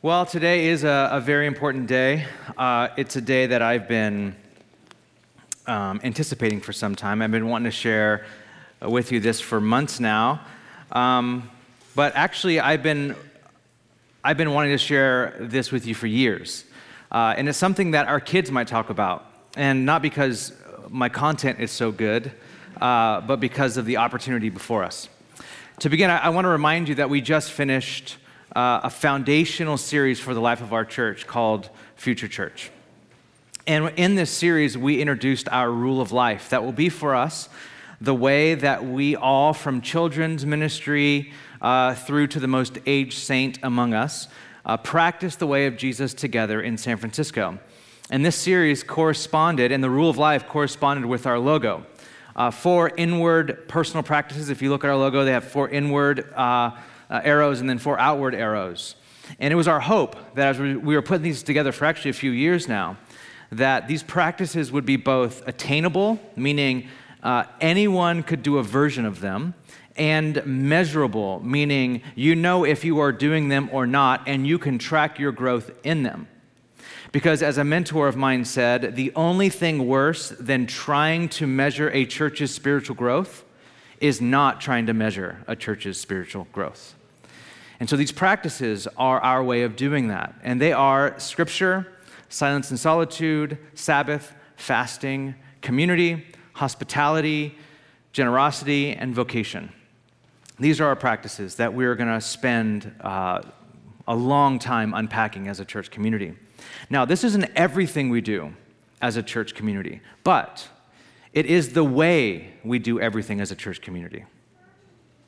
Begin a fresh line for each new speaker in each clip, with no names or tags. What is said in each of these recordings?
Well, today is a, a very important day. Uh, it's a day that I've been um, anticipating for some time. I've been wanting to share with you this for months now. Um, but actually, I've been, I've been wanting to share this with you for years. Uh, and it's something that our kids might talk about. And not because my content is so good, uh, but because of the opportunity before us. To begin, I, I want to remind you that we just finished uh, a foundational series for the life of our church called Future Church. And in this series, we introduced our rule of life that will be for us the way that we all, from children's ministry uh, through to the most aged saint among us, uh, practice the way of Jesus together in San Francisco. And this series corresponded, and the rule of life corresponded with our logo. Uh, four inward personal practices. If you look at our logo, they have four inward uh, uh, arrows and then four outward arrows. And it was our hope that as we, we were putting these together for actually a few years now, that these practices would be both attainable, meaning uh, anyone could do a version of them, and measurable, meaning you know if you are doing them or not, and you can track your growth in them. Because, as a mentor of mine said, the only thing worse than trying to measure a church's spiritual growth is not trying to measure a church's spiritual growth. And so these practices are our way of doing that. And they are scripture, silence and solitude, Sabbath, fasting, community, hospitality, generosity, and vocation. These are our practices that we're going to spend uh, a long time unpacking as a church community. Now, this isn't everything we do as a church community, but it is the way we do everything as a church community.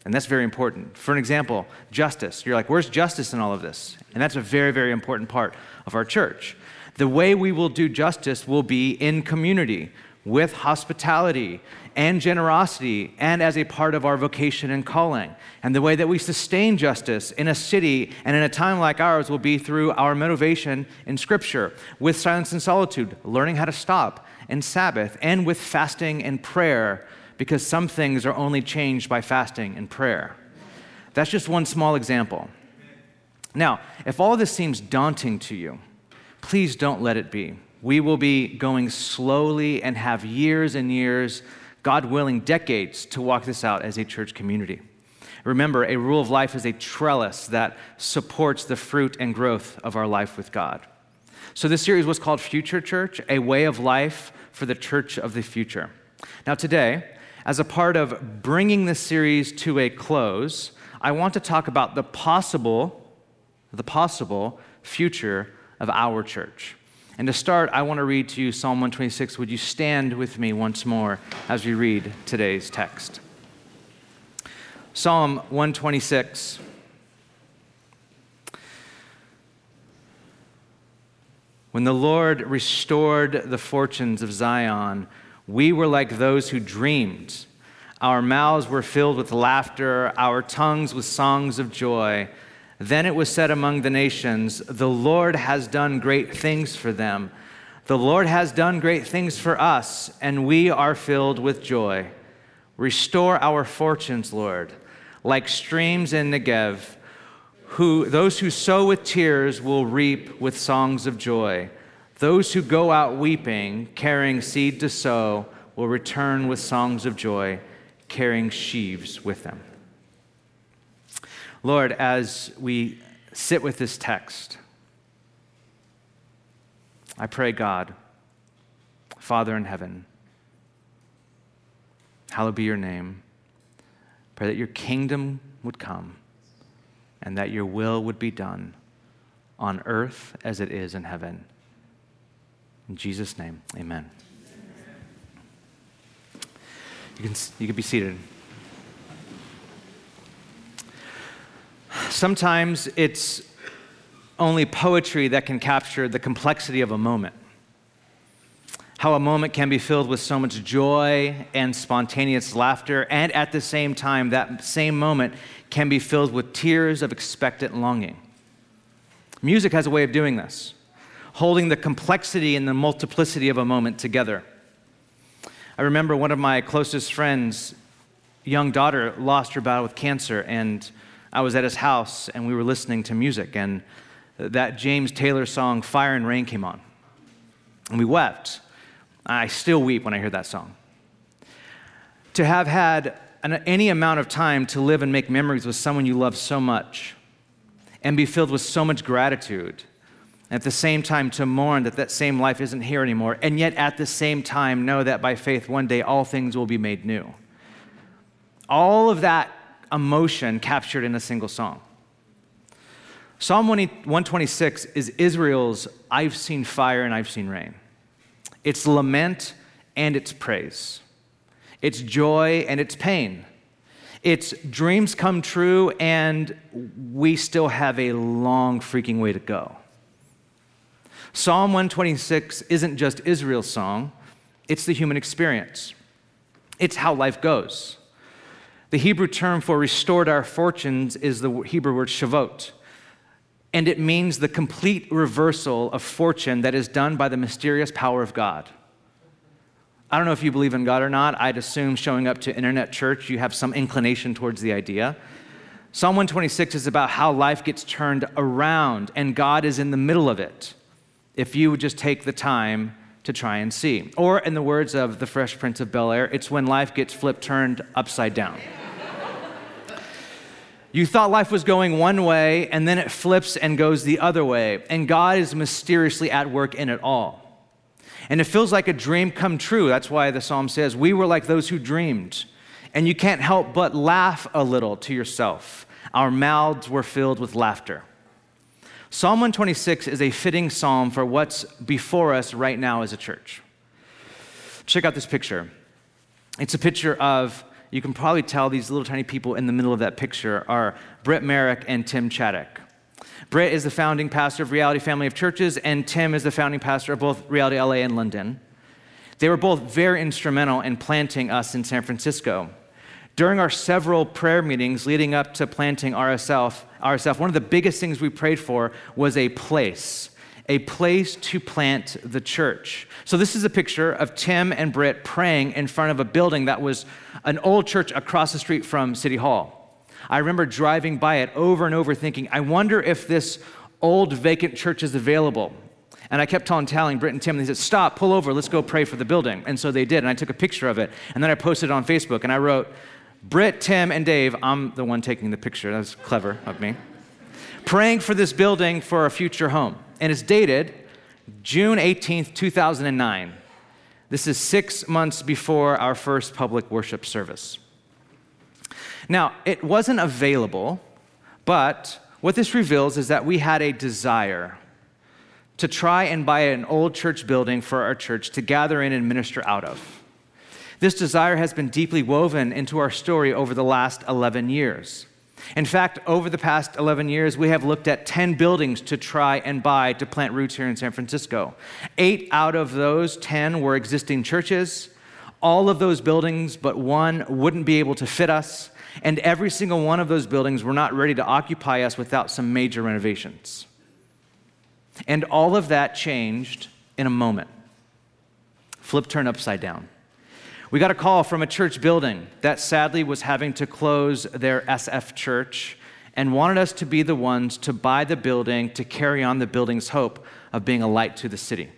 And that's very important. For an example, justice. You're like, where's justice in all of this? And that's a very, very important part of our church. The way we will do justice will be in community with hospitality and generosity and as a part of our vocation and calling. And the way that we sustain justice in a city and in a time like ours will be through our motivation in Scripture, with silence and solitude, learning how to stop, and Sabbath, and with fasting and prayer because some things are only changed by fasting and prayer. That's just one small example. Now, if all this seems daunting to you, please don't let it be. We will be going slowly and have years and years, God willing, decades to walk this out as a church community. Remember, a rule of life is a trellis that supports the fruit and growth of our life with God. So, this series was called Future Church, a way of life for the church of the future. Now, today, as a part of bringing this series to a close, I want to talk about the possible, the possible future of our church. And to start, I want to read to you Psalm 126. Would you stand with me once more as we read today's text? Psalm 126. When the Lord restored the fortunes of Zion, we were like those who dreamed. Our mouths were filled with laughter, our tongues with songs of joy. Then it was said among the nations, The Lord has done great things for them. The Lord has done great things for us, and we are filled with joy. Restore our fortunes, Lord, like streams in Negev. Who, those who sow with tears will reap with songs of joy. Those who go out weeping, carrying seed to sow, will return with songs of joy, carrying sheaves with them. Lord, as we sit with this text, I pray, God, Father in heaven, hallowed be your name. Pray that your kingdom would come and that your will would be done on earth as it is in heaven. In Jesus' name, amen. You can, you can be seated. Sometimes it's only poetry that can capture the complexity of a moment. How a moment can be filled with so much joy and spontaneous laughter, and at the same time, that same moment can be filled with tears of expectant longing. Music has a way of doing this holding the complexity and the multiplicity of a moment together. I remember one of my closest friends' young daughter lost her battle with cancer, and I was at his house and we were listening to music. And that James Taylor song, Fire and Rain, came on. And we wept. I still weep when I hear that song. To have had an, any amount of time to live and make memories with someone you love so much and be filled with so much gratitude. At the same time, to mourn that that same life isn't here anymore, and yet at the same time, know that by faith, one day all things will be made new. All of that emotion captured in a single song. Psalm 126 is Israel's I've seen fire and I've seen rain. It's lament and it's praise. It's joy and it's pain. It's dreams come true and we still have a long freaking way to go. Psalm 126 isn't just Israel's song, it's the human experience. It's how life goes. The Hebrew term for restored our fortunes is the Hebrew word shavot and it means the complete reversal of fortune that is done by the mysterious power of God. I don't know if you believe in God or not. I'd assume showing up to internet church, you have some inclination towards the idea. Psalm 126 is about how life gets turned around, and God is in the middle of it. If you would just take the time to try and see. Or, in the words of the Fresh Prince of Bel Air, it's when life gets flipped turned upside down. You thought life was going one way, and then it flips and goes the other way. And God is mysteriously at work in it all. And it feels like a dream come true. That's why the psalm says, We were like those who dreamed. And you can't help but laugh a little to yourself. Our mouths were filled with laughter. Psalm 126 is a fitting psalm for what's before us right now as a church. Check out this picture. It's a picture of you can probably tell these little tiny people in the middle of that picture are Britt Merrick and Tim Chaddick. Britt is the founding pastor of Reality Family of Churches, and Tim is the founding pastor of both Reality LA and London. They were both very instrumental in planting us in San Francisco. During our several prayer meetings leading up to planting RSF, RSF, one of the biggest things we prayed for was a place a place to plant the church. So, this is a picture of Tim and Britt praying in front of a building that was an old church across the street from City Hall. I remember driving by it over and over thinking, I wonder if this old vacant church is available. And I kept on telling Britt and Tim, and they said, Stop, pull over, let's go pray for the building. And so they did, and I took a picture of it. And then I posted it on Facebook, and I wrote, Britt, Tim, and Dave, I'm the one taking the picture. That was clever of me. Praying for this building for a future home and it's dated June 18th, 2009. This is six months before our first public worship service. Now, it wasn't available, but what this reveals is that we had a desire to try and buy an old church building for our church to gather in and minister out of. This desire has been deeply woven into our story over the last 11 years. In fact, over the past 11 years, we have looked at 10 buildings to try and buy to plant roots here in San Francisco. Eight out of those 10 were existing churches. All of those buildings, but one, wouldn't be able to fit us. And every single one of those buildings were not ready to occupy us without some major renovations. And all of that changed in a moment. Flip turn upside down. We got a call from a church building that sadly was having to close their SF church and wanted us to be the ones to buy the building to carry on the building's hope of being a light to the city.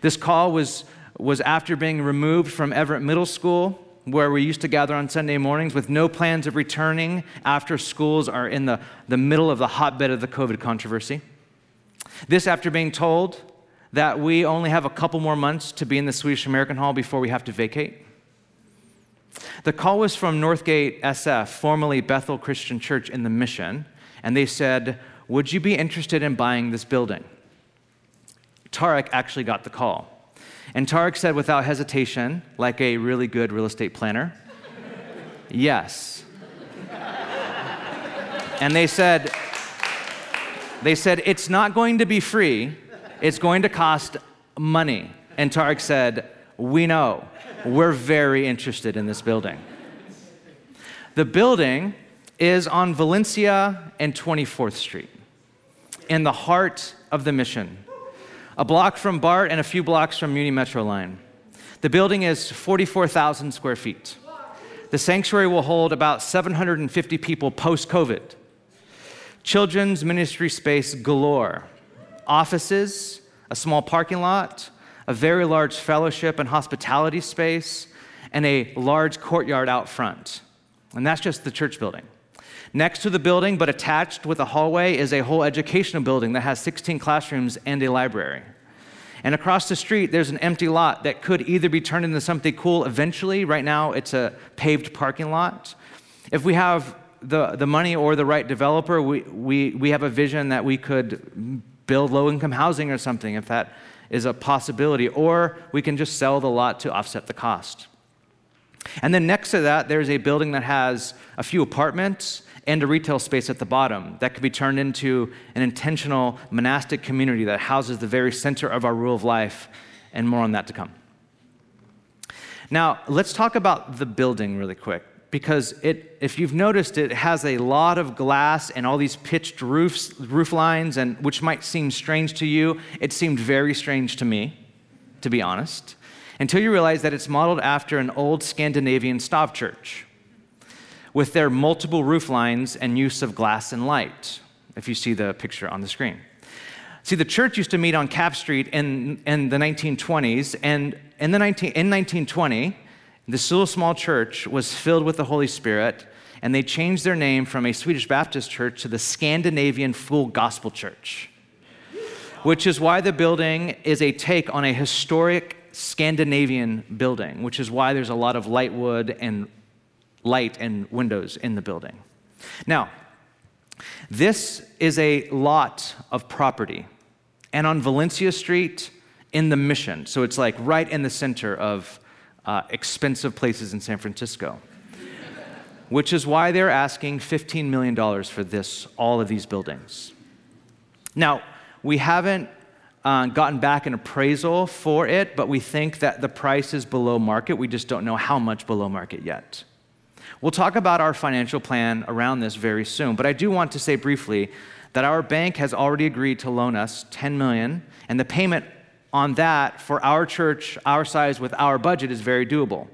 This call was, was after being removed from Everett Middle School, where we used to gather on Sunday mornings with no plans of returning after schools are in the, the middle of the hotbed of the COVID controversy. This after being told that we only have a couple more months to be in the Swedish American Hall before we have to vacate? The call was from Northgate SF, formerly Bethel Christian Church in the Mission, and they said, Would you be interested in buying this building? Tarek actually got the call. And Tarek said without hesitation, like a really good real estate planner, yes. and they said, they said, it's not going to be free, it's going to cost money. And Tarek said, We know. We're very interested in this building. The building is on Valencia and 24th Street, in the heart of the mission, a block from BART and a few blocks from Muni Metro Line. The building is 44,000 square feet. The sanctuary will hold about 750 people post COVID. children's ministry space galore, offices, a small parking lot, a very large fellowship and hospitality space, and a large courtyard out front. And that's just the church building. Next to the building, but attached with a hallway, is a whole educational building that has 16 classrooms and a library. And across the street, there's an empty lot that could either be turned into something cool eventually. Right now, it's a paved parking lot. If we have the, the money or the right developer, we, we, we have a vision that we could build low income housing or something if that is a possibility. Or we can just sell the lot to offset the cost. And then next to that, there's a building that has a few apartments and a retail space at the bottom that could be turned into an intentional monastic community that houses the very center of our rule of life, and more on that to come. Now, let's talk about the building really quick because it, if you've noticed, it has a lot of glass and all these pitched roofs, roof lines, and which might seem strange to you. It seemed very strange to me, to be honest, until you realize that it's modeled after an old Scandinavian stavkirke with their multiple roof lines and use of glass and light, if you see the picture on the screen. See, the church used to meet on Capp Street in, in the 1920s, and in, the 19, in 1920, this little small church was filled with the Holy Spirit, and they changed their name from a Swedish Baptist church to the Scandinavian Full Gospel Church, which is why the building is a take on a historic Scandinavian building, which is why there's a lot of light wood and light and windows in the building. Now, this is a lot of property, and on Valencia Street in the Mission. So it's like right in the center of uh, expensive places in San Francisco. Which is why they're asking $15 million for this, all of these buildings. Now, we haven't uh, gotten back an appraisal for it, but we think that the price is below market. We just don't know how much below market yet. We'll talk about our financial plan around this very soon, but I do want to say briefly that our bank has already agreed to loan us 10 million, and the payment on that for our church, our size with our budget is very doable.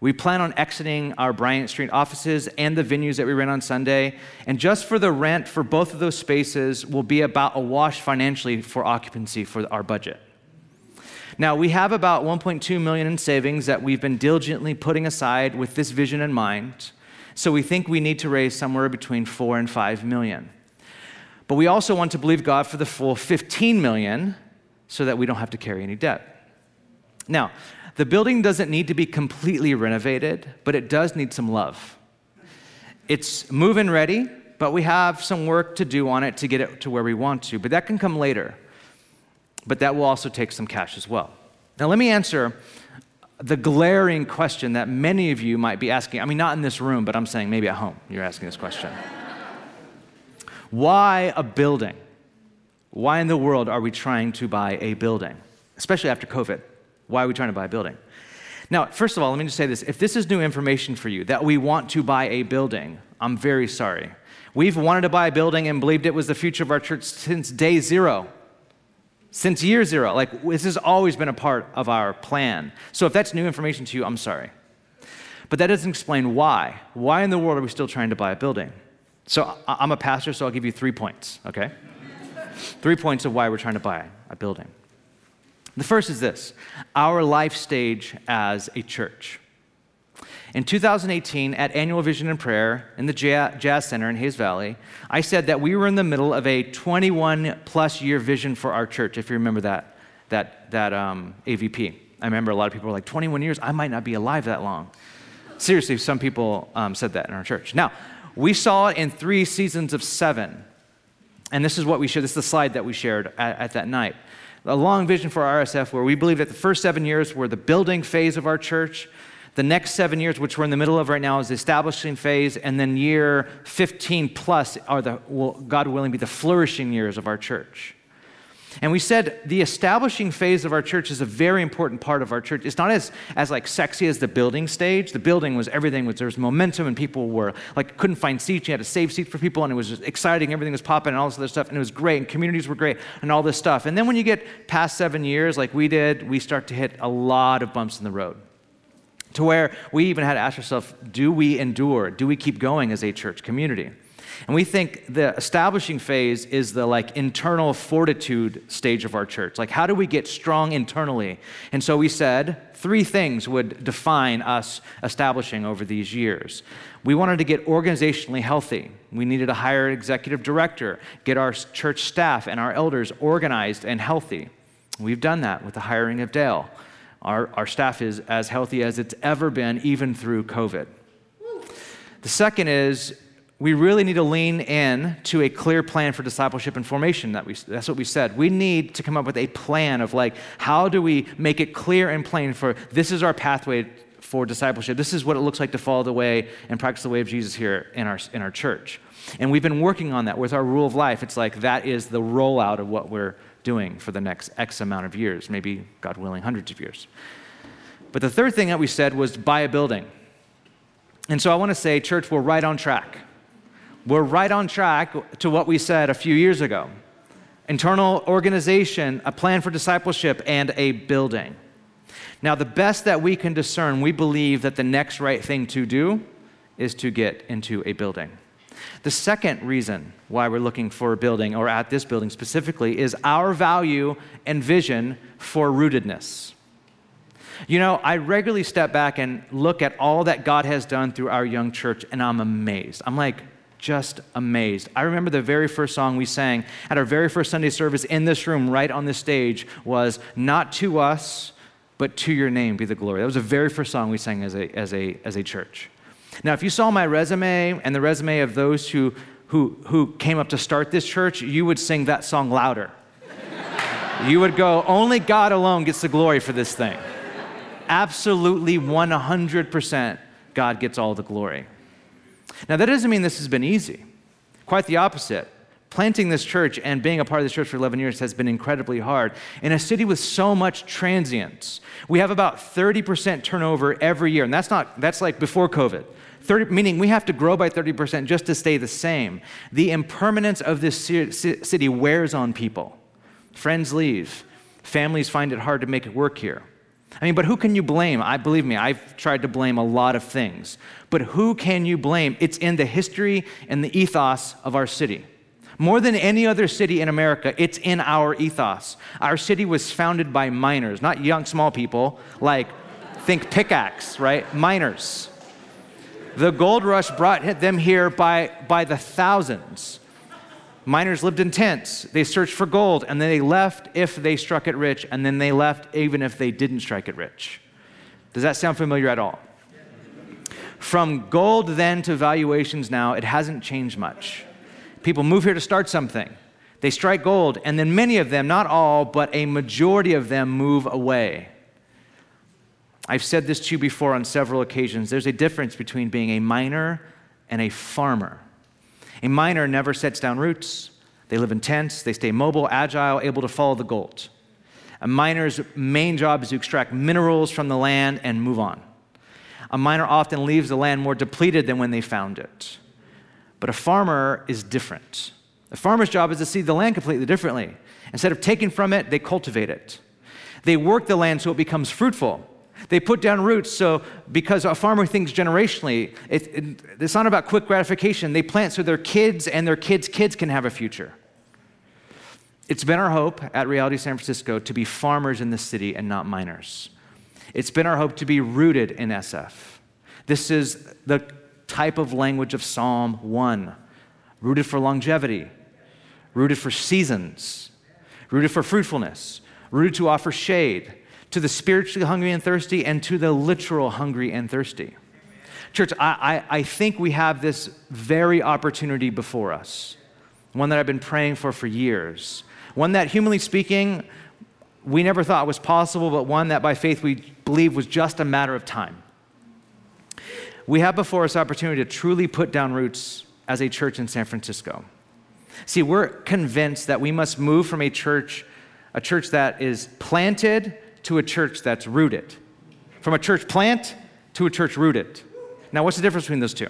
We plan on exiting our Bryant Street offices and the venues that we rent on Sunday, and just for the rent for both of those spaces will be about a wash financially for occupancy for our budget. Now, we have about 1.2 million in savings that we've been diligently putting aside with this vision in mind. So we think we need to raise somewhere between 4 and 5 million. But we also want to believe God for the full 15 million so that we don't have to carry any debt. Now, the building doesn't need to be completely renovated, but it does need some love. It's move in ready, but we have some work to do on it to get it to where we want to. But that can come later but that will also take some cash as well. Now, let me answer the glaring question that many of you might be asking. I mean, not in this room, but I'm saying maybe at home you're asking this question. Why a building? Why in the world are we trying to buy a building? Especially after COVID. Why are we trying to buy a building? Now, first of all, let me just say this. If this is new information for you, that we want to buy a building, I'm very sorry. We've wanted to buy a building and believed it was the future of our church since day zero since year zero. Like, this has always been a part of our plan. So if that's new information to you, I'm sorry. But that doesn't explain why. Why in the world are we still trying to buy a building? So I'm a pastor, so I'll give you three points, okay? Three points of why we're trying to buy a building. The first is this our life stage as a church. In 2018, at Annual Vision and Prayer in the Jazz Center in Hayes Valley, I said that we were in the middle of a 21 plus year vision for our church, if you remember that, that, that um, AVP. I remember a lot of people were like, 21 years? I might not be alive that long. Seriously, some people um, said that in our church. Now, we saw it in three seasons of seven. And this is what we shared. This is the slide that we shared at, at that night. A long vision for RSF where we believe that the first seven years were the building phase of our church. The next seven years, which we're in the middle of right now, is the establishing phase, and then year 15 plus are the, will, God willing, be the flourishing years of our church. And we said the establishing phase of our church is a very important part of our church. It's not as, as like sexy as the building stage. The building was everything was there was momentum and people were like couldn't find seats. You had to save seats for people and it was exciting. Everything was popping and all this other stuff and it was great and communities were great and all this stuff. And then when you get past seven years, like we did, we start to hit a lot of bumps in the road to where we even had to ask ourselves do we endure? Do we keep going as a church community? And we think the establishing phase is the like internal fortitude stage of our church. Like, how do we get strong internally? And so we said three things would define us establishing over these years. We wanted to get organizationally healthy. We needed to hire an executive director, get our church staff and our elders organized and healthy. We've done that with the hiring of Dale. Our, our staff is as healthy as it's ever been, even through COVID. The second is we really need to lean in to a clear plan for discipleship and formation that we, that's what we said. We need to come up with a plan of like how do we make it clear and plain for this is our pathway for discipleship. This is what it looks like to follow the way and practice the way of jesus here in our, in our church. And we've been working on that with our rule of life. It's like that is the rollout of what we're doing for the next x amount of years maybe god willing hundreds of years. But the third thing that we said was buy a building. And so i want to say church we're right on track we're right on track to what we said a few years ago internal organization, a plan for discipleship, and a building. Now, the best that we can discern, we believe that the next right thing to do is to get into a building. The second reason why we're looking for a building, or at this building specifically, is our value and vision for rootedness. You know, I regularly step back and look at all that God has done through our young church, and I'm amazed. I'm like, just amazed. I remember the very first song we sang at our very first Sunday service in this room, right on this stage, was Not to Us, but to Your Name be the glory. That was the very first song we sang as a, as a, as a church. Now, if you saw my resume and the resume of those who, who, who came up to start this church, you would sing that song louder. you would go, Only God alone gets the glory for this thing. Absolutely 100% God gets all the glory. Now, that doesn't mean this has been easy. Quite the opposite. Planting this church and being a part of this church for 11 years has been incredibly hard. In a city with so much transience, we have about 30% turnover every year, and that's not that's like before COVID. 30, meaning we have to grow by 30% just to stay the same. The impermanence of this city wears on people. Friends leave. Families find it hard to make it work here. I mean, but who can you blame? I believe me, I've tried to blame a lot of things. But who can you blame? It's in the history and the ethos of our city. More than any other city in America, it's in our ethos. Our city was founded by miners, not young, small people, like think pickaxe, right? Miners. The gold rush brought them here by, by the thousands. Miners lived in tents. They searched for gold, and then they left if they struck it rich, and then they left even if they didn't strike it rich. Does that sound familiar at all? From gold then to valuations now, it hasn't changed much. People move here to start something. They strike gold, and then many of them, not all, but a majority of them move away. I've said this to you before on several occasions. There's a difference between being a miner and a farmer. A miner never sets down roots. They live in tents, they stay mobile, agile, able to follow the gold. A miner's main job is to extract minerals from the land and move on. A miner often leaves the land more depleted than when they found it. But a farmer is different. A farmer's job is to see the land completely differently. Instead of taking from it, they cultivate it. They work the land so it becomes fruitful. They put down roots so, because a farmer thinks generationally, it, it, it's not about quick gratification. They plant so their kids and their kids' kids can have a future. It's been our hope at Reality San Francisco to be farmers in the city and not miners. It's been our hope to be rooted in SF. This is the type of language of Psalm 1 rooted for longevity, rooted for seasons, rooted for fruitfulness, rooted to offer shade to the spiritually hungry and thirsty, and to the literal hungry and thirsty. Church, I, I, I think we have this very opportunity before us, one that I've been praying for for years, one that, humanly speaking, we never thought was possible, but one that by faith we believe was just a matter of time. We have before us opportunity to truly put down roots as a church in San Francisco. See, we're convinced that we must move from a church, a church that is planted to a church that's rooted. From a church plant to a church rooted. Now, what's the difference between those two?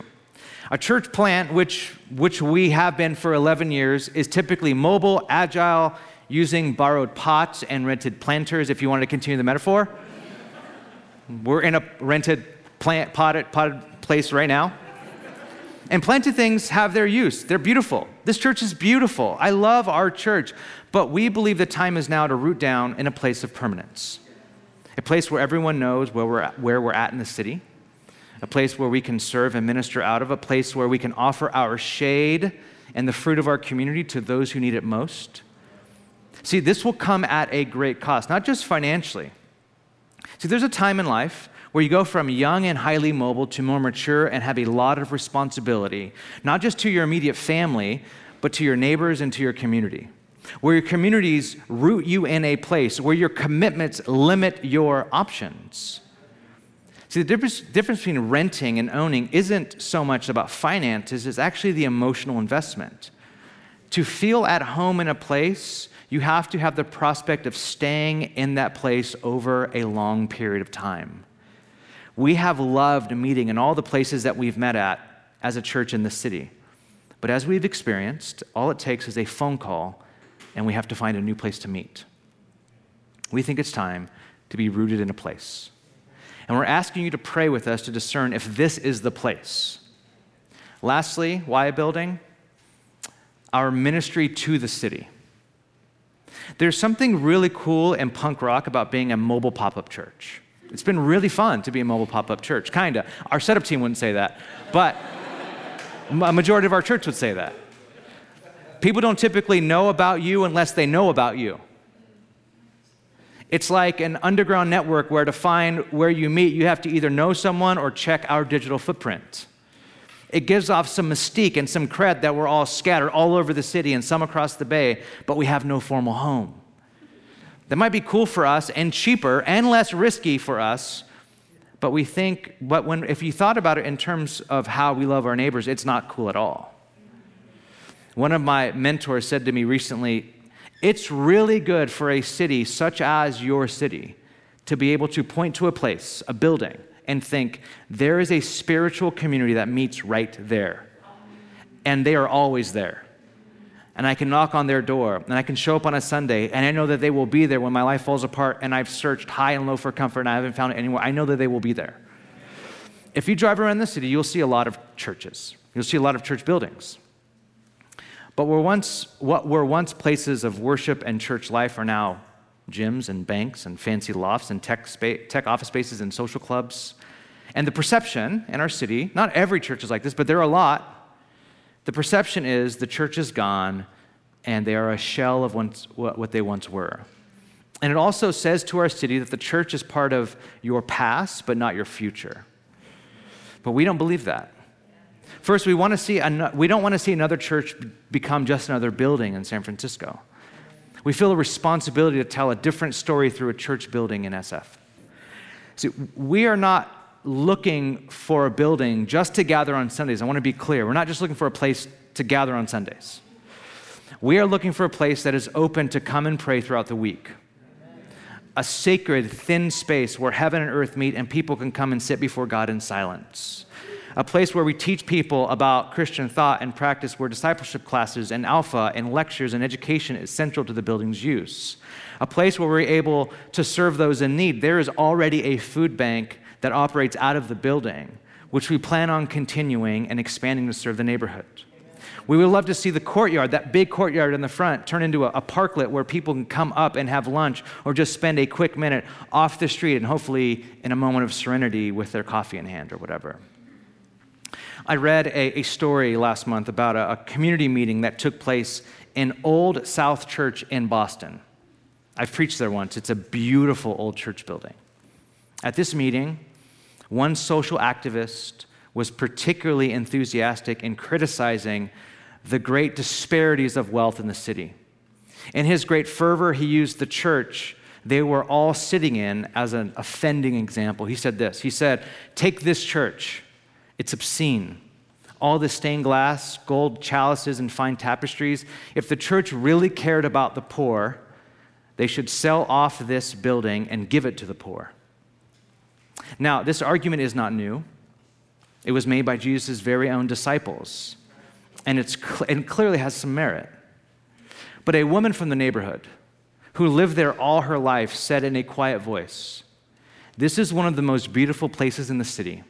A church plant, which, which we have been for 11 years, is typically mobile, agile, using borrowed pots and rented planters, if you wanted to continue the metaphor. We're in a rented plant, potted, potted place right now. And planted things have their use. They're beautiful. This church is beautiful. I love our church. But we believe the time is now to root down in a place of permanence, a place where everyone knows where we're at, where we're at in the city, a place where we can serve and minister out of, a place where we can offer our shade and the fruit of our community to those who need it most. See, this will come at a great cost, not just financially. See, there's a time in life where you go from young and highly mobile to more mature and have a lot of responsibility, not just to your immediate family, but to your neighbors and to your community. Where your communities root you in a place, where your commitments limit your options. See, the difference, difference between renting and owning isn't so much about finances, it's actually the emotional investment. To feel at home in a place, you have to have the prospect of staying in that place over a long period of time. We have loved meeting in all the places that we've met at as a church in the city. But as we've experienced, all it takes is a phone call and we have to find a new place to meet. We think it's time to be rooted in a place. And we're asking you to pray with us to discern if this is the place. Lastly, why a building? Our ministry to the city. There's something really cool and punk rock about being a mobile pop up church. It's been really fun to be a mobile pop up church, kind of. Our setup team wouldn't say that, but a majority of our church would say that. People don't typically know about you unless they know about you. It's like an underground network where to find where you meet, you have to either know someone or check our digital footprint. It gives off some mystique and some cred that we're all scattered all over the city and some across the bay, but we have no formal home. That might be cool for us and cheaper and less risky for us, but we think, but when, if you thought about it in terms of how we love our neighbors, it's not cool at all. One of my mentors said to me recently, It's really good for a city such as your city to be able to point to a place, a building, and think, there is a spiritual community that meets right there. And they are always there. And I can knock on their door, and I can show up on a Sunday, and I know that they will be there when my life falls apart, and I've searched high and low for comfort, and I haven't found it anywhere. I know that they will be there. If you drive around the city, you'll see a lot of churches, you'll see a lot of church buildings. But were once, what were once places of worship and church life are now gyms and banks and fancy lofts and tech, spa- tech office spaces and social clubs. And the perception in our city, not every church is like this, but there are a lot. The perception is the church is gone and they are a shell of once, what they once were. And it also says to our city that the church is part of your past, but not your future. But we don't believe that. First, we, want to see an, we don't want to see another church become just another building in San Francisco. We feel a responsibility to tell a different story through a church building in SF. See, we are not looking for a building just to gather on Sundays. I want to be clear. We're not just looking for a place to gather on Sundays. We are looking for a place that is open to come and pray throughout the week. A sacred, thin space where heaven and earth meet and people can come and sit before God in silence a place where we teach people about Christian thought and practice, where discipleship classes and alpha and lectures and education is central to the building's use. A place where we're able to serve those in need. There is already a food bank that operates out of the building, which we plan on continuing and expanding to serve the neighborhood. We would love to see the courtyard, that big courtyard in the front, turn into a, a, parklet where people can come up and have lunch or just spend a quick minute off the street and hopefully in a moment of serenity with their coffee in hand or whatever. I read a, a story last month about a, a community meeting that took place in Old South Church in Boston. I've preached there once. It's a beautiful old church building. At this meeting, one social activist was particularly enthusiastic in criticizing the great disparities of wealth in the city. In his great fervor, he used the church they were all sitting in as an offending example. He said this He said, Take this church. It's obscene. All the stained glass, gold chalices, and fine tapestries. If the church really cared about the poor, they should sell off this building and give it to the poor. Now, this argument is not new. It was made by Jesus' very own disciples, and, it's cl- and clearly has some merit. But a woman from the neighborhood who lived there all her life said in a quiet voice, This is one of the most beautiful places in the city.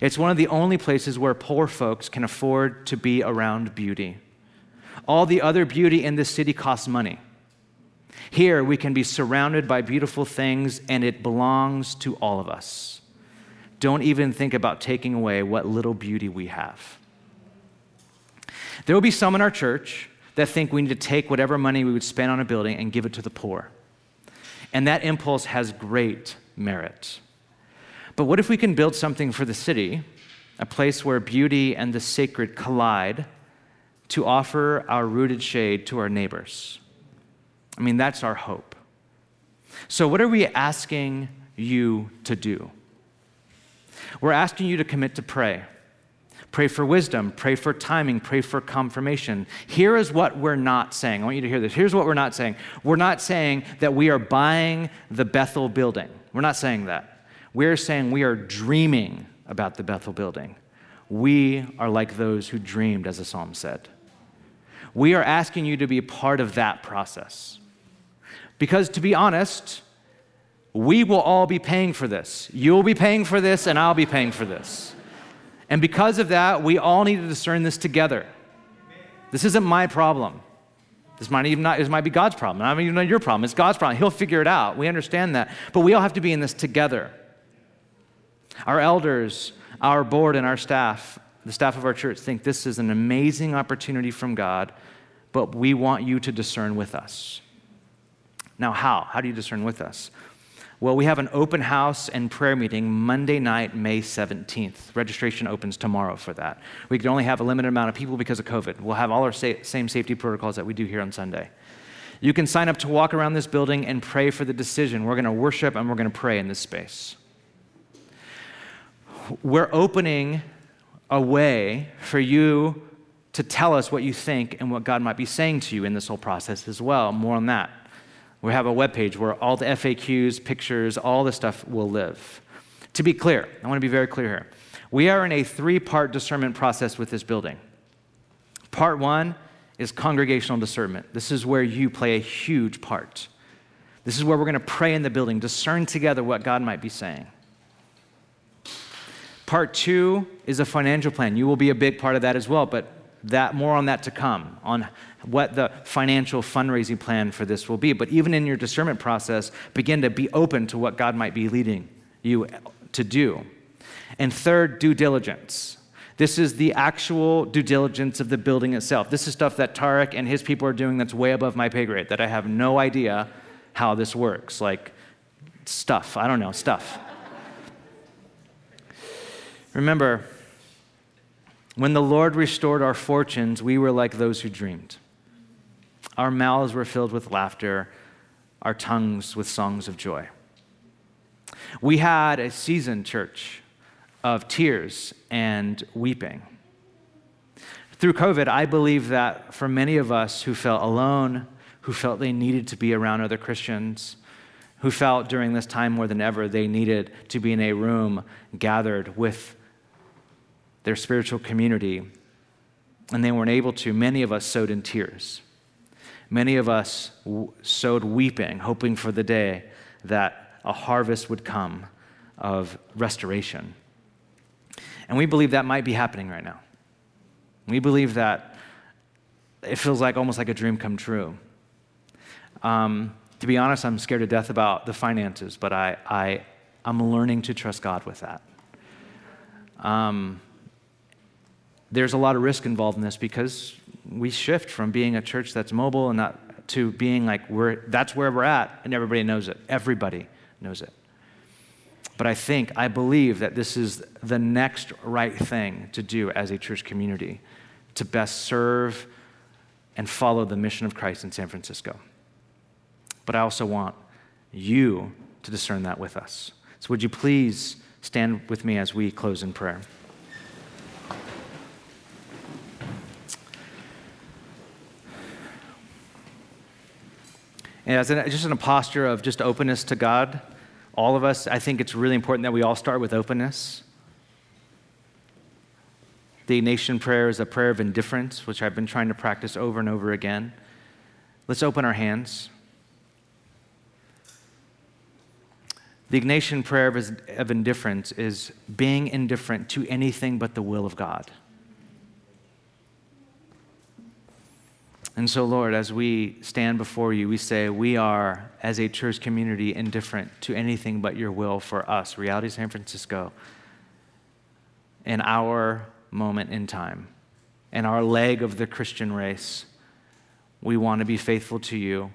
It's one of the only places where poor folks can afford to be around beauty. All the other beauty in this city costs money. Here, we can be surrounded by beautiful things, and it belongs to all of us. Don't even think about taking away what little beauty we have. There will be some in our church that think we need to take whatever money we would spend on a building and give it to the poor. And that impulse has great merit. But what if we can build something for the city, a place where beauty and the sacred collide to offer our rooted shade to our neighbors? I mean, that's our hope. So, what are we asking you to do? We're asking you to commit to pray. Pray for wisdom, pray for timing, pray for confirmation. Here is what we're not saying. I want you to hear this. Here's what we're not saying. We're not saying that we are buying the Bethel building. We're not saying that. We're saying we are dreaming about the Bethel building. We are like those who dreamed, as the psalm said. We are asking you to be part of that process. Because to be honest, we will all be paying for this. You'll be paying for this, and I'll be paying for this. And because of that, we all need to discern this together. This isn't my problem. This might even not, this might be God's problem. I don't even know your problem. It's God's problem. He'll figure it out. We understand that. But we all have to be in this together. Our elders, our board, and our staff, the staff of our church, think this is an amazing opportunity from God, but we want you to discern with us. Now, how? How do you discern with us? Well, we have an open house and prayer meeting Monday night, May 17th. Registration opens tomorrow for that. We can only have a limited amount of people because of COVID. We'll have all our sa- same safety protocols that we do here on Sunday. You can sign up to walk around this building and pray for the decision. We're going to worship and we're going to pray in this space. We're opening a way for you to tell us what you think and what God might be saying to you in this whole process as well. More on that. We have a web page where all the FAQs, pictures, all the stuff will live. To be clear, I want to be very clear here. We are in a three part discernment process with this building. Part one is congregational discernment. This is where you play a huge part. This is where we're going to pray in the building, discern together what God might be saying. Part two is a financial plan. You will be a big part of that as well, but that more on that to come on what the financial fundraising plan for this will be. But even in your discernment process begin to be open to what god might be leading you to do. And third due diligence. This is the actual due diligence of the building itself. This is stuff that tarek and his people are doing that's way above my pay grade that i have no idea how this works. Like stuff. I don't know stuff remember when the Lord restored our fortunes, we were like those who dreamed. Our mouths were filled with laughter, our tongues with songs of joy. We had a seasoned church, of tears and weeping. Through COVID, I believe that for many of us who felt alone, who felt they needed to be around other Christians, who felt during this time more than ever they needed to be in a room gathered with their spiritual community, and they weren't able to, many of us sowed in tears. Many of us w- sowed weeping, hoping for the day that a harvest would come of restoration. And we believe that might be happening right now. We believe that it feels like almost like a dream come true. Um, to be honest, I'm scared to death about the finances, but I, I, I'm learning to trust God with that. Um, there's a lot of risk involved in this because we shift from being a church that's mobile and not to being like we're that's where we're at and everybody knows it. Everybody knows it. But i think i believe that this is the next right thing to do as a church community to best serve and follow the mission of christ in san francisco. But i also want you to discern that with us. So would you please stand with me as we close in prayer And as an, just in a posture of just openness to God, all of us, I think it's really important that we all start with openness. The Ignatian prayer is a prayer of indifference, which I've been trying to practice over and over again. Let's open our hands. The Ignatian prayer of, of indifference is being indifferent to anything but the will of God. And so, Lord, as we stand before you, we say we are, as a church community, indifferent to anything but your will for us, Reality San Francisco, in our moment in time, in our leg of the Christian race. We want to be faithful to you.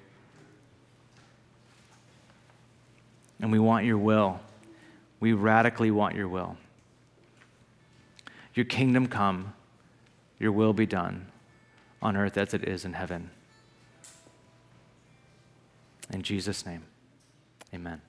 And we want your will. We radically want your will. Your kingdom come, your will be done on earth as it is in heaven. In Jesus' name, amen.